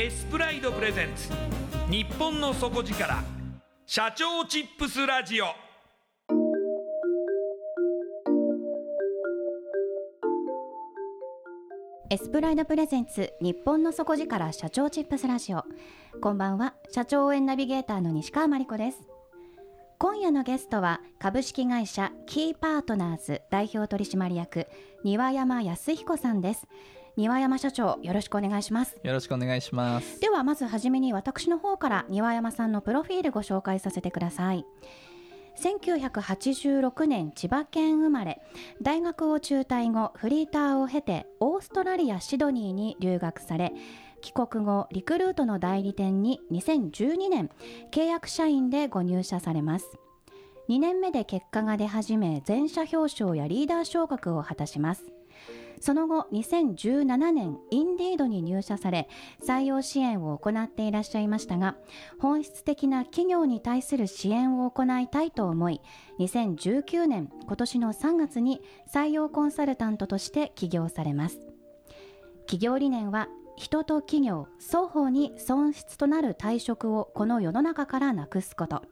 エスプライドプレゼンツ。日本の底力。社長チップスラジオ。エスプライドプレゼンツ。日本の底力社長チップスラジオ。こんばんは。社長応援ナビゲーターの西川真理子です。今夜のゲストは株式会社キーパートナーズ代表取締役庭山康彦さんです。庭山社長よろしくお願いします。よろしくお願いします。ではまずはじめに私の方から庭山さんのプロフィールご紹介させてください。1986年千葉県生まれ。大学を中退後フリーターを経てオーストラリア・シドニーに留学され帰国後リクルートの代理店に2012年契約社員でご入社されます。2年目で結果が出始め全社表彰やリーダー昇格を果たしますその後2017年インディードに入社され採用支援を行っていらっしゃいましたが本質的な企業に対する支援を行いたいと思い2019年今年の3月に採用コンサルタントとして起業されます。企業理念は人と企業双方に損失となる退職をこの世の中からなくすこと。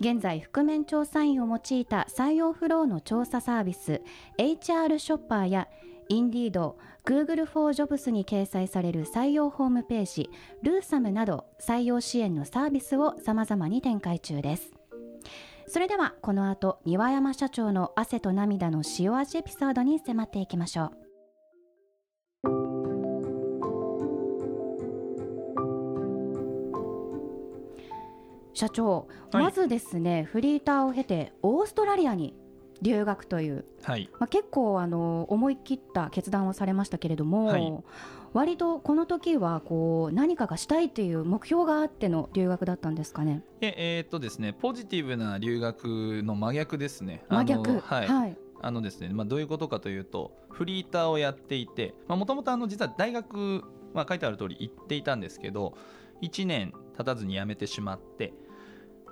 現在覆面調査員を用いた採用フローの調査サービス HR ショッパーやインディード、Google for Jobs に掲載される採用ホームページルーサムなど採用支援のサービスを様々に展開中です。それではこの後庭山社長の汗と涙の塩味エピソードに迫っていきましょう。社長、はい。まずですねフリーターを経てオーストラリアに留学という、はい。まあ、結構あの思い切った決断をされましたけれども、はい。割とこの時はこう何かがしたいという目標があっての留学だったんですかね？ええーっとですねポジティブな留学の真逆ですね。真逆。はい、はい。あのですね、まあ、どういうことかというとフリーターをやっていてもともと実は大学、まあ、書いてある通り行っていたんですけど1年経たずに辞めてしまって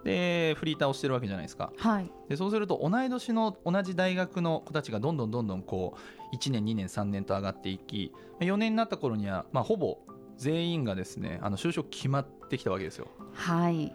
でフリーターをしてるわけじゃないですか。はい。でそうすると同い年の同じ大学の子たちがどんどんどんどんこう1年2年3年と上がっていき4年になった頃には、まあ、ほぼ全員がですねあの就職決まってきたわけですよ。はい、い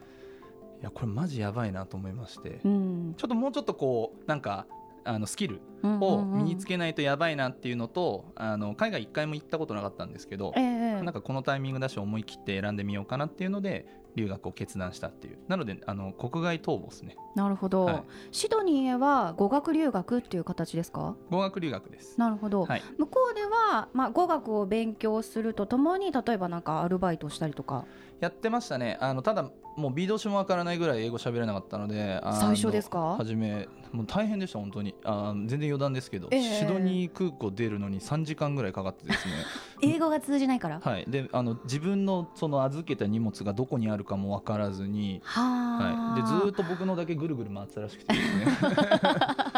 やこれマジやばいなと思いまして。うん、ちょっともうちょっとこうなんかあのスキルを身につけないとやばいなっていうのと、あの海外一回も行ったことなかったんですけど、ええ。なんかこのタイミングだし思い切って選んでみようかなっていうので留学を決断したっていう。なのであの国外逃亡ですね。なるほど、はい。シドニーへは語学留学っていう形ですか？語学留学です。なるほど、はい。向こうでは、まあ、語学を勉強するとともに例えばなんかアルバイトをしたりとか。やってましたね。あのただもう B 動詞もわからないぐらい英語喋れなかったので最初ですか？初めもう大変でした本当に。あー全然余談ですけど、ええ。シドニー空港出るのに3時間ぐらいかかってですね。英語が通じないから？はい。であの自分のその預けた荷物がどこにあるかもわからずにはい、でずーっと僕のだけぐるぐる回ってたらしくてですね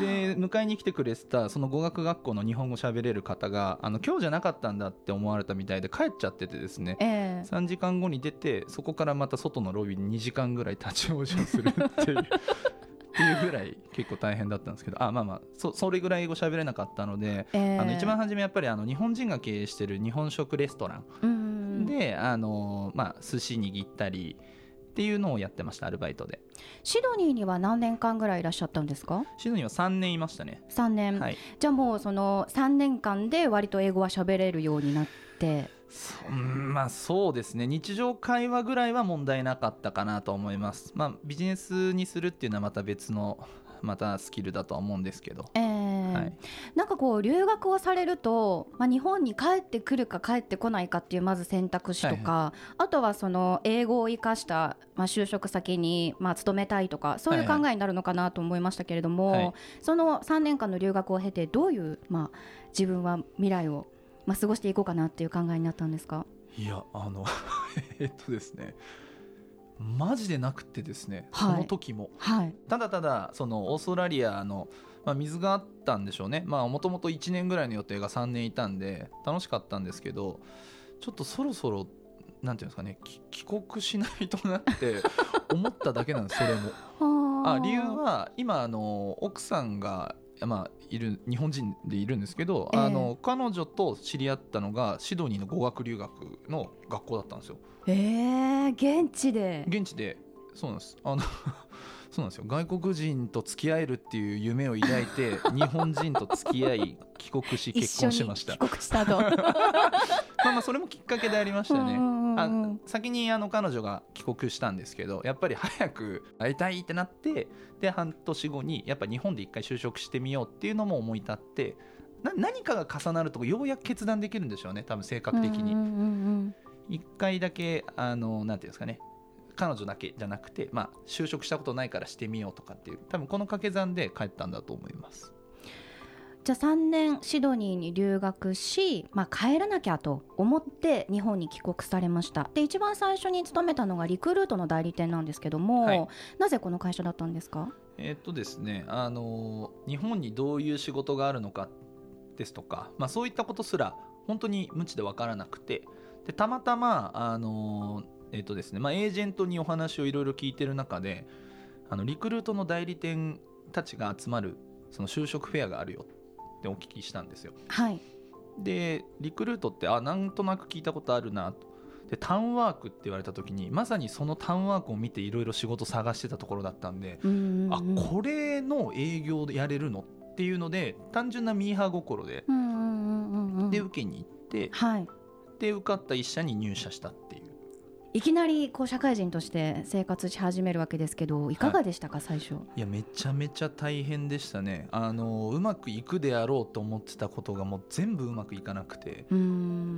で迎えに来てくれてたその語学学校の日本語喋れる方があの今日じゃなかったんだって思われたみたいで帰っちゃっててですねええ。3時間後に出てそこからまた外のロビーに2時間ぐらい立ち往生するっていう っていうぐらい結構大変だったんですけどあまあまあそそれぐらい英語喋れなかったので、ええ。あの一番初めやっぱりあの日本人が経営してる日本食レストランうん。で、あのまあ、寿司握ったりっていうのをやってましたアルバイトで。シドニーには何年間ぐらいいらっしゃったんですか？シドニーは3年いましたね、3年、はい、じゃあもうその3年間で割と英語は喋れるようになって。そうんまあそうですね。日常会話ぐらいは問題なかったかなと思います。まあビジネスにするっていうのはまた別のまたスキルだとは思うんですけど、ええ。はい、なんかこう留学をされると、まあ、日本に帰ってくるか帰ってこないかっていうまず選択肢とか、あとはその英語を生かした、まあ、就職先にまあ勤めたいとかそういう考えになるのかなと思いましたけれども、はいその3年間の留学を経てどういう、まあ、自分は未来を、まあ、過ごしていこうかなっていう考えになったんですか？いやあの えっとですねマジでなくてですね、はい。その時も。はい。ただただそのオーストラリアの、まあ、水があったんでしょうね。まあもともと1年ぐらいの予定が3年いたんで楽しかったんですけどちょっとそろそろなんていうんですかねき帰国しないとなって 思っただけなんですそれも。あ理由は今あの奥さんが、まあ、いる日本人でいるんですけど、ええ。あの彼女と知り合ったのがシドニーの語学留学の学校だったんですよ。えー、現地で。現地で。そうなんです。あの そうなんですよ。外国人と付き合えるっていう夢を抱いて 日本人と付き合い帰国し一結婚しました。帰国したと。まあまあそれもきっかけでありましたねあ先にあの彼女が帰国したんですけどやっぱり早く会いたいってなってで半年後にやっぱ日本で一回就職してみようっていうのも思い立ってな何かが重なるとようやく決断できるんでしょうね多分性格的に。うんうんうん。一回だけあのなんていうんですかね彼女だけじゃなくて、まあ、就職したことないからしてみようとかっていう多分この掛け算で帰ったんだと思いますじゃあ3年シドニーに留学し、まあ、帰らなきゃと思って日本に帰国されました。で一番最初に勤めたのがリクルートの代理店なんですけども、はい。なぜこの会社だったんですか？えーっとですねあの日本にどういう仕事があるのかですとか、まあ、そういったことすら本当に無知で分からなくてでたまたまあのえーっとですねまあ、エージェントにお話をいろいろ聞いてる中であのリクルートの代理店たちが集まるその就職フェアがあるよってお聞きしたんですよ。はい。でリクルートってあなんとなく聞いたことあるなと。でタウンワークって言われた時にまさにそのタウンワークを見ていろいろ仕事探してたところだったんで、あこれの営業でやれるのっていうので単純なミーハー心で、で受けに行ってはい。で受かった一社に入社したっていういきなりこう社会人として生活し始めるわけですけどい。かがでしたか、最初？いやめちゃめちゃ大変でしたね。あのうまくいくであろうと思ってたことがもう全部うまくいかなくて。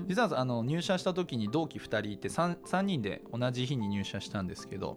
実はあの入社した時に同期2人いて 3, 3人で同じ日に入社したんですけど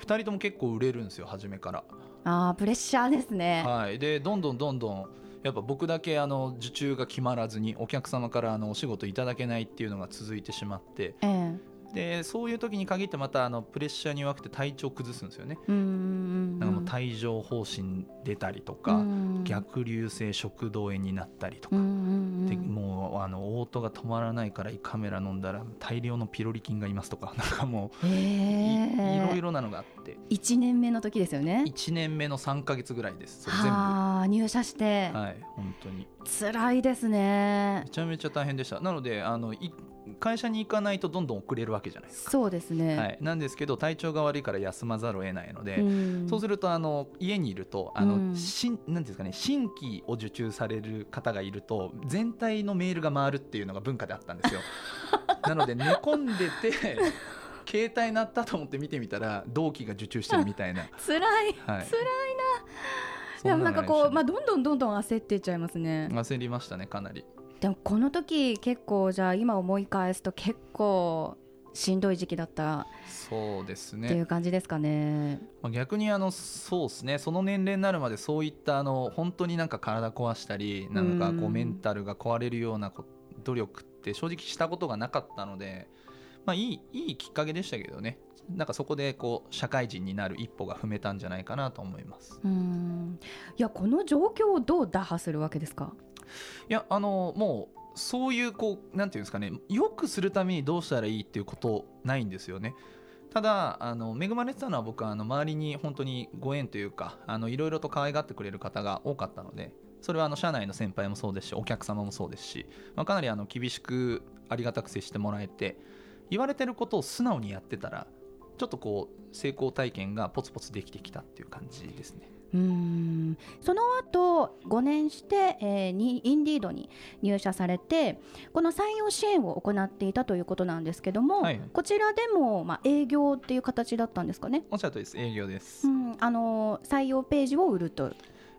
2人とも結構売れるんですよ初めから。あープレッシャーですね、はい、でどんどんどんどんやっぱ僕だけあの受注が決まらずにお客様からあのお仕事いただけないっていうのが続いてしまってええでそういう時に限ってまたあのプレッシャーに弱くて体調崩すんですよね。うんなんかもう帯状疱疹出たりとか、うん。逆流性食道炎になったりとか、でもうあの嘔吐が止まらないから胃カメラ飲んだら大量のピロリ菌がいますとか なんかもうい,、へー。ろいろなのがあって。1年目の時ですよね。1年目の3か月ぐらいです。それ全部。はあ入社して、はい本当に。辛いですね。めちゃめちゃ大変でした。なのであのい会社に行かないとどんどん遅れるわけじゃないですか、そうですね、はい、なんですけど体調が悪いから休まざるを得ないので、うん。そうするとあの家にいるとあの、うん。んんですかね新規を受注される方がいると全体のメールが回るっていうのが文化であったんですよ。なので寝込んでて 携帯鳴ったと思って見てみたら同期が受注してるみたいな、辛い。はい、辛いそんで。もなんかこう、まあ、あ、どんどんどんどん焦っていっちゃいますね。焦りましたねかなりでもこの時結構じゃあ今思い返すと結構しんどい時期だったそうですっていね、う感じですかね。まあ、逆にあのそうですね。その年齢になるまでそういったあの本当になんか体壊したりなんかこううん。メンタルが壊れるようなこ努力って正直したことがなかったので、まあ、いいいいきっかけでしたけどね。なんかそこでこう社会人になる一歩が踏めたんじゃないかなと思います。うん。いやこの状況をどう打破するわけですか？いやあのもうそういうこうなんていうんですかねよくするためにどうしたらいいっていうことないんですよね。ただあの恵まれてたのは僕はあの周りに本当にご縁というかいろいろと可愛がってくれる方が多かったのでそれはあの社内の先輩もそうですしお客様もそうですし、まあ、かなりあの厳しくありがたく接してもらえて言われてることを素直にやってたらちょっとこう成功体験がポツポツできてきたっていう感じですね。うん。その後5年して、えーにインディードに入社されてこの採用支援を行っていたということなんですけども、はい。こちらでも、まあ、営業っていう形だったんですかね、おっしゃるとりです。営業です。うん、あの採用ページを売ると。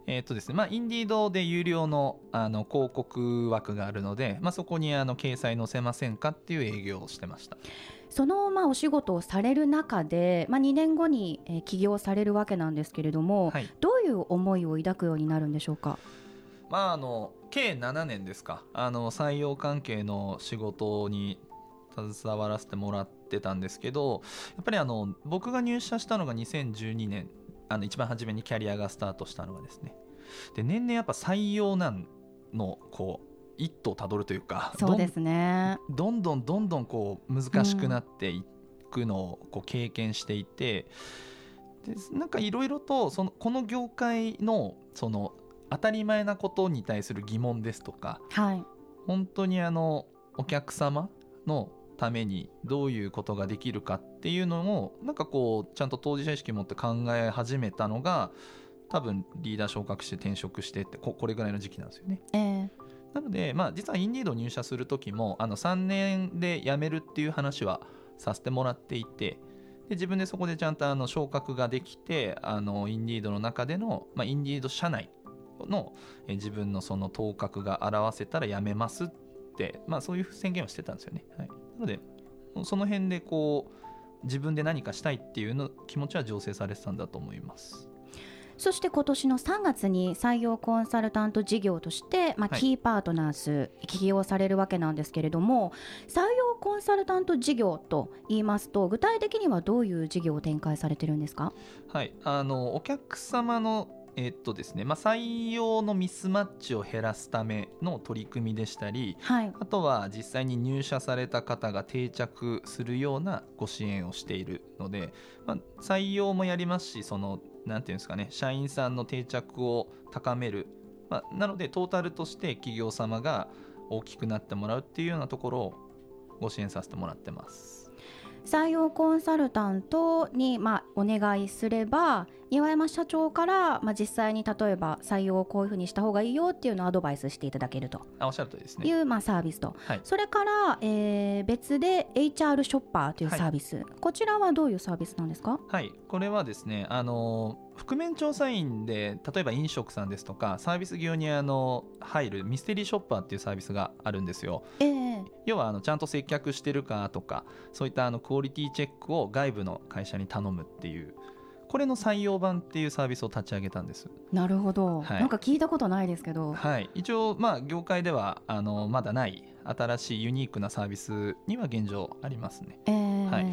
えーとですね。まあ、インディードで有料のあの広告枠があるので、まあ、そこにあの掲載載せませんかっていう営業をしてましたその、まあ、お仕事をされる中で、まあ、2年後に、えー起業されるわけなんですけれども、はい。どういう思いを抱くようになるんでしょうか？まああの計7年ですか。あの採用関係の仕事に携わらせてもらってたんですけどやっぱりあの僕が入社したのが2012年。あの一番初めにキャリアがスタートしたのがですね。で年々やっぱ採用難のこう一途をたどるというかそうですね。どんどんどんどんこう難しくなっていくのをこう経験していて、でなんかいろいろとそのこの業界のその当たり前なことに対する疑問ですとかはい。本当にあのお客様のためにどういうことができるかっていうのをなんかこうちゃんと当事者意識持って考え始めたのが多分リーダー昇格して転職してってここれぐらいの時期なんですよね。えーなので、まあ、実はインディード入社する時もあの3年で辞めるっていう話はさせてもらっていてで自分でそこでちゃんとあの昇格ができてあのインディードの中での、まあ、インディード社内のえ自分のその頭角が表せたら辞めますって、まあ、そういう宣言をしてたんですよね。はい、なのでその辺でこう自分で何かしたいっていうの気持ちは醸成されてたんだと思います。そして今年の3月に採用コンサルタント事業として、まあ、はい。キーパートナーズ起業されるわけなんですけれども採用コンサルタント事業と言いますと具体的にはどういう事業を展開されてるんですか？はい、あのお客様のえっとですねまあ、採用のミスマッチを減らすための取り組みでしたりはい。あとは実際に入社された方が定着するようなご支援をしているので、まあ、採用もやりますしそのなんていうんですかね社員さんの定着を高める、まあ、なのでトータルとして企業様が大きくなってもらうっていうようなところをご支援させてもらってます。採用コンサルタントに、まあ、お願いすれば岩山社長から、まあ、実際に例えば採用をこういうふうにした方がいいよっていうのをアドバイスしていただけると。あおっしゃるとりですね。いう、まあ、サービスと、はい。それから、えー別で HR ショッパーというサービス、こちらはどういうサービスなんですか？はい、これはですね、あの覆面調査員で例えば飲食さんですとかサービス業にあの入るミステリーショッパーっていうサービスがあるんですよ。ええ。要はあのちゃんと接客してるかとかそういったあのクオリティチェックを外部の会社に頼むっていうこれの採用版っていうサービスを立ち上げたんです。なるほど、はい。なんか聞いたことないですけど、はい、一応まあ業界ではあのまだない新しいユニークなサービスには現状ありますね。ええ。はい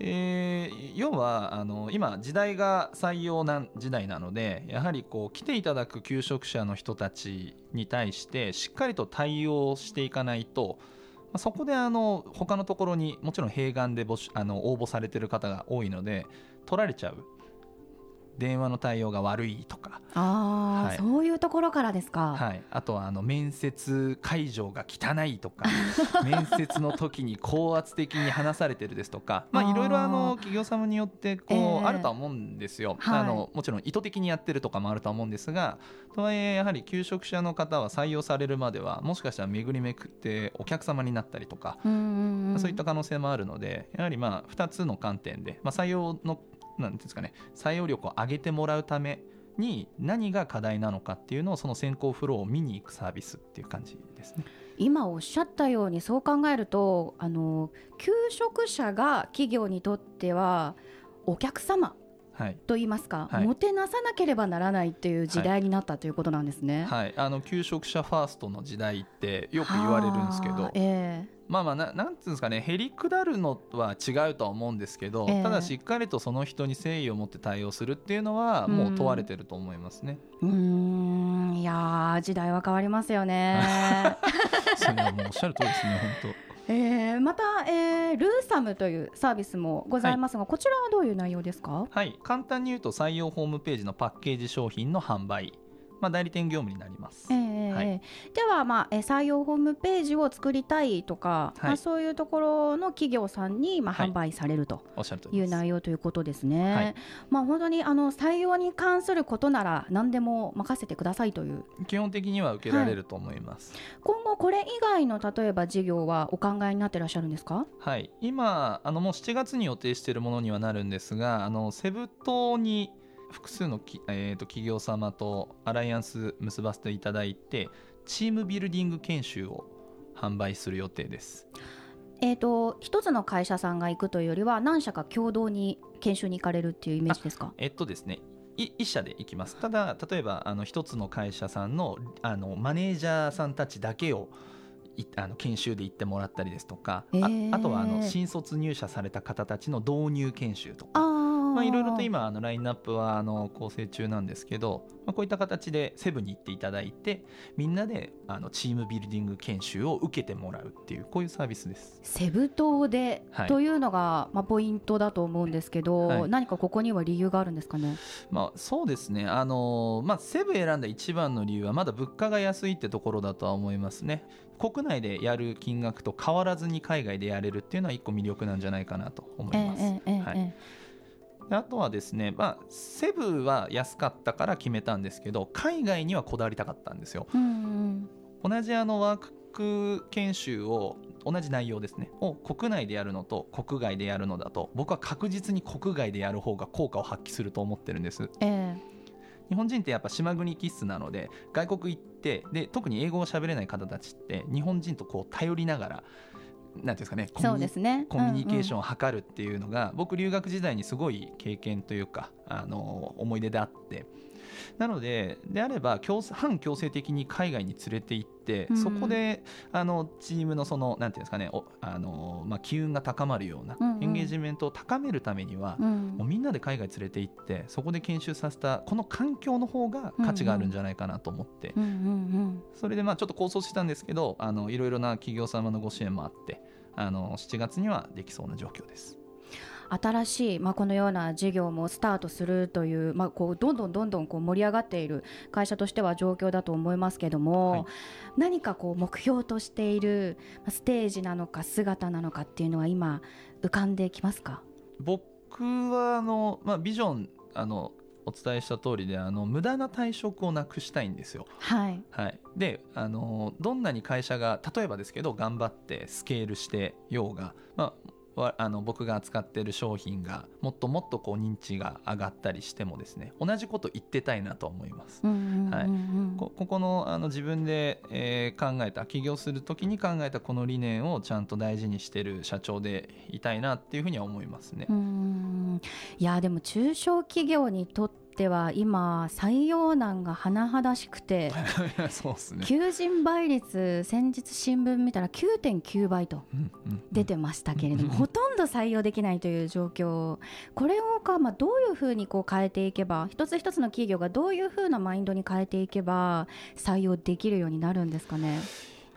えー要はあの今時代が採用な時代なのでやはりこう来ていただく求職者の人たちに対してしっかりと対応していかないとまあそこであの他のところにもちろん併願で募集あの応募されてる方が多いので取られちゃう。電話の対応が悪いとか、ああ、はい。そういうところからですか。はい、あとはあの面接会場が汚いとか。面接の時に高圧的に話されてるですとか、いろいろあの企業様によってこう、ええ。あるとは思うんですよ、はい。あのもちろん意図的にやってるとかもあるとは思うんですがとはいえやはり求職者の方は採用されるまではもしかしたら巡りめくってお客様になったりとか、うんうんうん。そういった可能性もあるのでやはりまあ2つの観点で、まあ、採用のなんですかね採用力を上げてもらうために何が課題なのかっていうのをその選考フローを見に行くサービスっていう感じですね。今おっしゃったようにそう考えるとあの求職者が企業にとってはお客様はい。と言いますか、はい。もてなさなければならないっていう時代になったということなんですね。はい、あの求職者ファーストの時代ってよく言われるんですけはどあえまあまあななんていうんですかねへりくだるのは違うとは思うんですけど、ええ。ただしっかりとその人に誠意を持って対応するっていうのはもう問われてると思いますね。えうーん。いやー時代は変わりますよね。それはもうおっしゃる通りですね本えーまた、えールーサムというサービスもございますが、こちらはどういう内容ですか？当。はい。簡単に言うと採用ホームページのパッケージ商品の販売、まあ、代理店業務になります。えーはい。えーでは、まあ、えー採用ホームページを作りたいとか、はい。まあ、そういうところの企業さんに、まあ、はい。販売されるとおっしゃる通りです。いう内容ということですね。はい。まあ、本当にあの採用に関することなら何でも任せてくださいという。基本的には受けられると思います。今後これ以外の例えば事業はお考えになってらっしゃるんですか？はい、今あのもう7月に予定しているものにはなるんですがあのセブ島に複数のき、えー、と企業様とアライアンス結ばせていただいてチームビルディング研修を販売する予定です。えー、と一つの会社さんが行くというよりは何社か共同に研修に行かれるっていうイメージですか？えっとですね。い一社で行きます。ただ例えばあの一つの会社さんのあのマネージャーさんたちだけをいあの研修で行ってもらったりですとか、へー。ああとはあの新卒入社された方たちの導入研修とかまあ、いろいろと今あのラインナップはあの構成中なんですけど、まあ、こういった形でセブンに行っていただいてみんなであのチームビルディング研修を受けてもらうっていうこういうサービスです。セブ島ではいというのが、まあ、ポイントだと思うんですけど、はい何かここには理由があるんですかね？まあ、そうですねあの、まあ、セブン選んだ一番の理由はまだ物価が安いってところだとは思いますね。国内でやる金額と変わらずに海外でやれるっていうのは一個魅力なんじゃないかなと思います。ええええはいあとはですね、まあ、セブは安かったから決めたんですけど海外にはこだわりたかったんですよ。えうんうん。同じあのワーク研修を同じ内容ですねを国内でやるのと国外でやるのだと僕は確実に国外でやる方が効果を発揮すると思ってるんです。え。日本人ってやっぱ島国気質なので外国行ってで特に英語を喋れない方たちって日本人とこう頼りながらなんていうんですかねすね。コミュニケーションン、を図るっていうのが、僕留学時代にすごい経験というかあの思い出であって。なのでであれば強制反強制的に海外に連れて行って、うんそこであのチームのそのなんていうんですかねおあの、まあ、機運が高まるような、うんうん。エンゲージメントを高めるためには、うん。もうみんなで海外連れて行ってそこで研修させたこの環境の方が価値があるんじゃないかなと思って、うんうんそれでまあちょっと構想したんですけどあのいろいろな企業様のご支援もあってあの7月にはできそうな状況です。新しい、まあ、このような事業もスタートするという,、まあ、こうどんどんどんどんこう盛り上がっている会社としては状況だと思いますけども、はい何かこう目標としているまあステージなのか姿なのかっていうのは今浮かんできますか？僕はあの、まあ、ビジョンあのお伝えした通りであの無駄な退職をなくしたいんですよ。はい、はい、であのどんなに会社が例えばですけど頑張ってスケールしてようが、まあ、わあの僕が扱っている商品がもっともっとこう認知が上がったりしてもですね同じこと言ってたいなと思います。こここのあの自分で、えー考えた起業する時に考えたこの理念をちゃんと大事にしてる社長でいたいなっていうふうには思いますね。うんいやでも中小企業にとっては今採用難が甚だしくて そうですね。求人倍率先日新聞見たら9.9倍と出てましたけれども、うんほとんど採用できないという状況これをか、まあ、どういうふうにこう変えていけば一つ一つの企業がどういうふうなマインドに変えていけば採用できるようになるんですかね？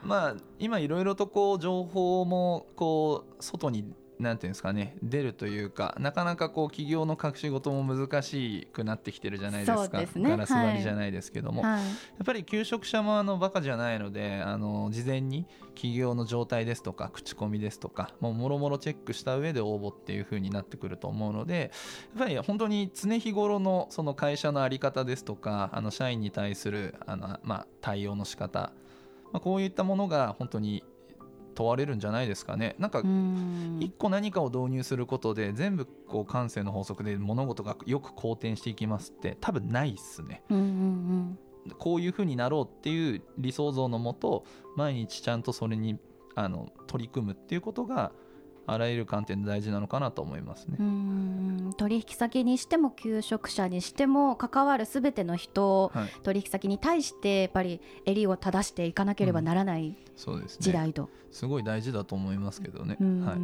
まあ今いろいろとこう情報もこう外になんていうんですかね出るというかなかなかこう企業の隠し事も難しくなってきてるじゃないですか。ですね。ガラス張りじゃないですけども、はい。やっぱり求職者もあのバカじゃないのであの事前に企業の状態ですとか口コミですとかもうもろもろチェックした上で応募っていう風になってくると思うのでやっぱり本当に常日頃のその会社の在り方ですとかあの社員に対するあの、まあ、対応の仕方、まあ、こういったものが本当に問われるんじゃないですかね。なんかうん一個何かを導入することで全部こう感性の法則で物事がよく好転していきますって多分ないっすね。うんうんこういう風になろうっていう理想像のもと毎日ちゃんとそれにあの取り組むっていうことがあらゆる観点で大事なのかなと思いますねう。ん取引先にしても求職者にしても関わるすべての人はい、取引先に対してやっぱり襟を正していかなければならないそうですね。時代と、すごい大事だと思いますけどね。うんはい。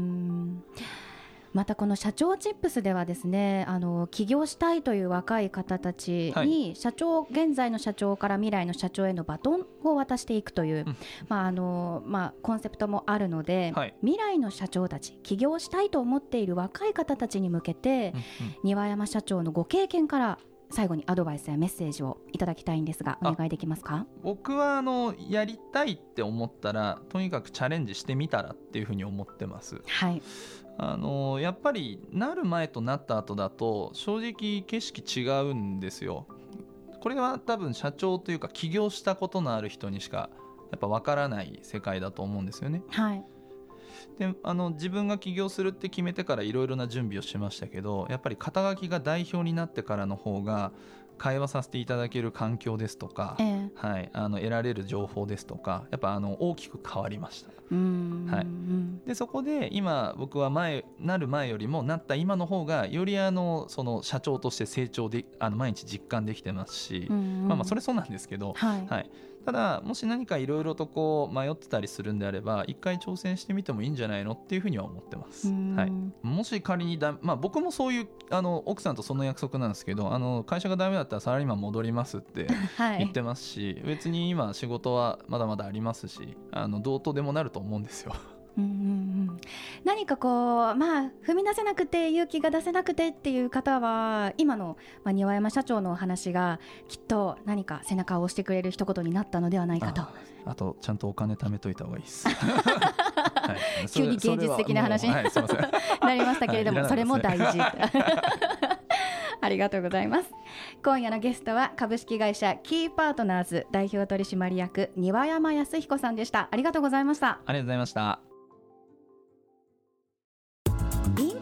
またこの社長チップスではですねあの起業したいという若い方たちはに社長、現在の社長から未来の社長へのバトンを渡していくという、うん。まああのまあ、コンセプトもあるので、はい。未来の社長たち起業したいと思っている若い方たちに向けて、うんうん。庭山社長のご経験から最後にアドバイスやメッセージをいただきたいんですがおあ願いできますか？僕はあのやりたいって思ったらとにかくチャレンジしてみたらっていうふうに思ってます。はいあのやっぱりなる前となった後だと正直景色違うんですよ。これは多分社長というか起業したことのある人にしかやっぱ分からない世界だと思うんですよね。はいであの自分が起業するって決めてからいろいろな準備をしましたけどやっぱり肩書きが代表になってからの方が会話させていただける環境ですとかえ、え。はい、あの得られる情報ですとかやっぱあの大きく変わりました。はい。うん。でそこで今僕は前なる前よりもなった今の方がよりあのその社長として成長であの毎日実感できてますし、うん。まあまあそれそうなんですけど、はい。はい、ただもし何かいろいろとこう迷ってたりするんであれば一回挑戦してみてもいいんじゃないのっていうふうには思ってます。うんはい、もし仮にだ、まあ、僕もそういうあの奥さんとその約束なんですけどあの会社がダメだったらサラリーマン戻りますって はい言ってますし、別に今仕事はまだまだありますしあのどうとでもなると思うんですよ。うんうんうん。何かこうまあ踏み出せなくて勇気が出せなくてっていう方は今の、まあ、庭山社長のお話がきっと何か背中を押してくれる一言になったのではないかと。ああとちゃんとお金貯めといた方がいいです。はい。急に現実的な話それはい。なりましたけれども、はいそれも大事。ありがとうございます。今夜のゲストは株式会社キーパートナーズ代表取締役庭山康彦さんでした。ありがとうございました。ありがとうございました。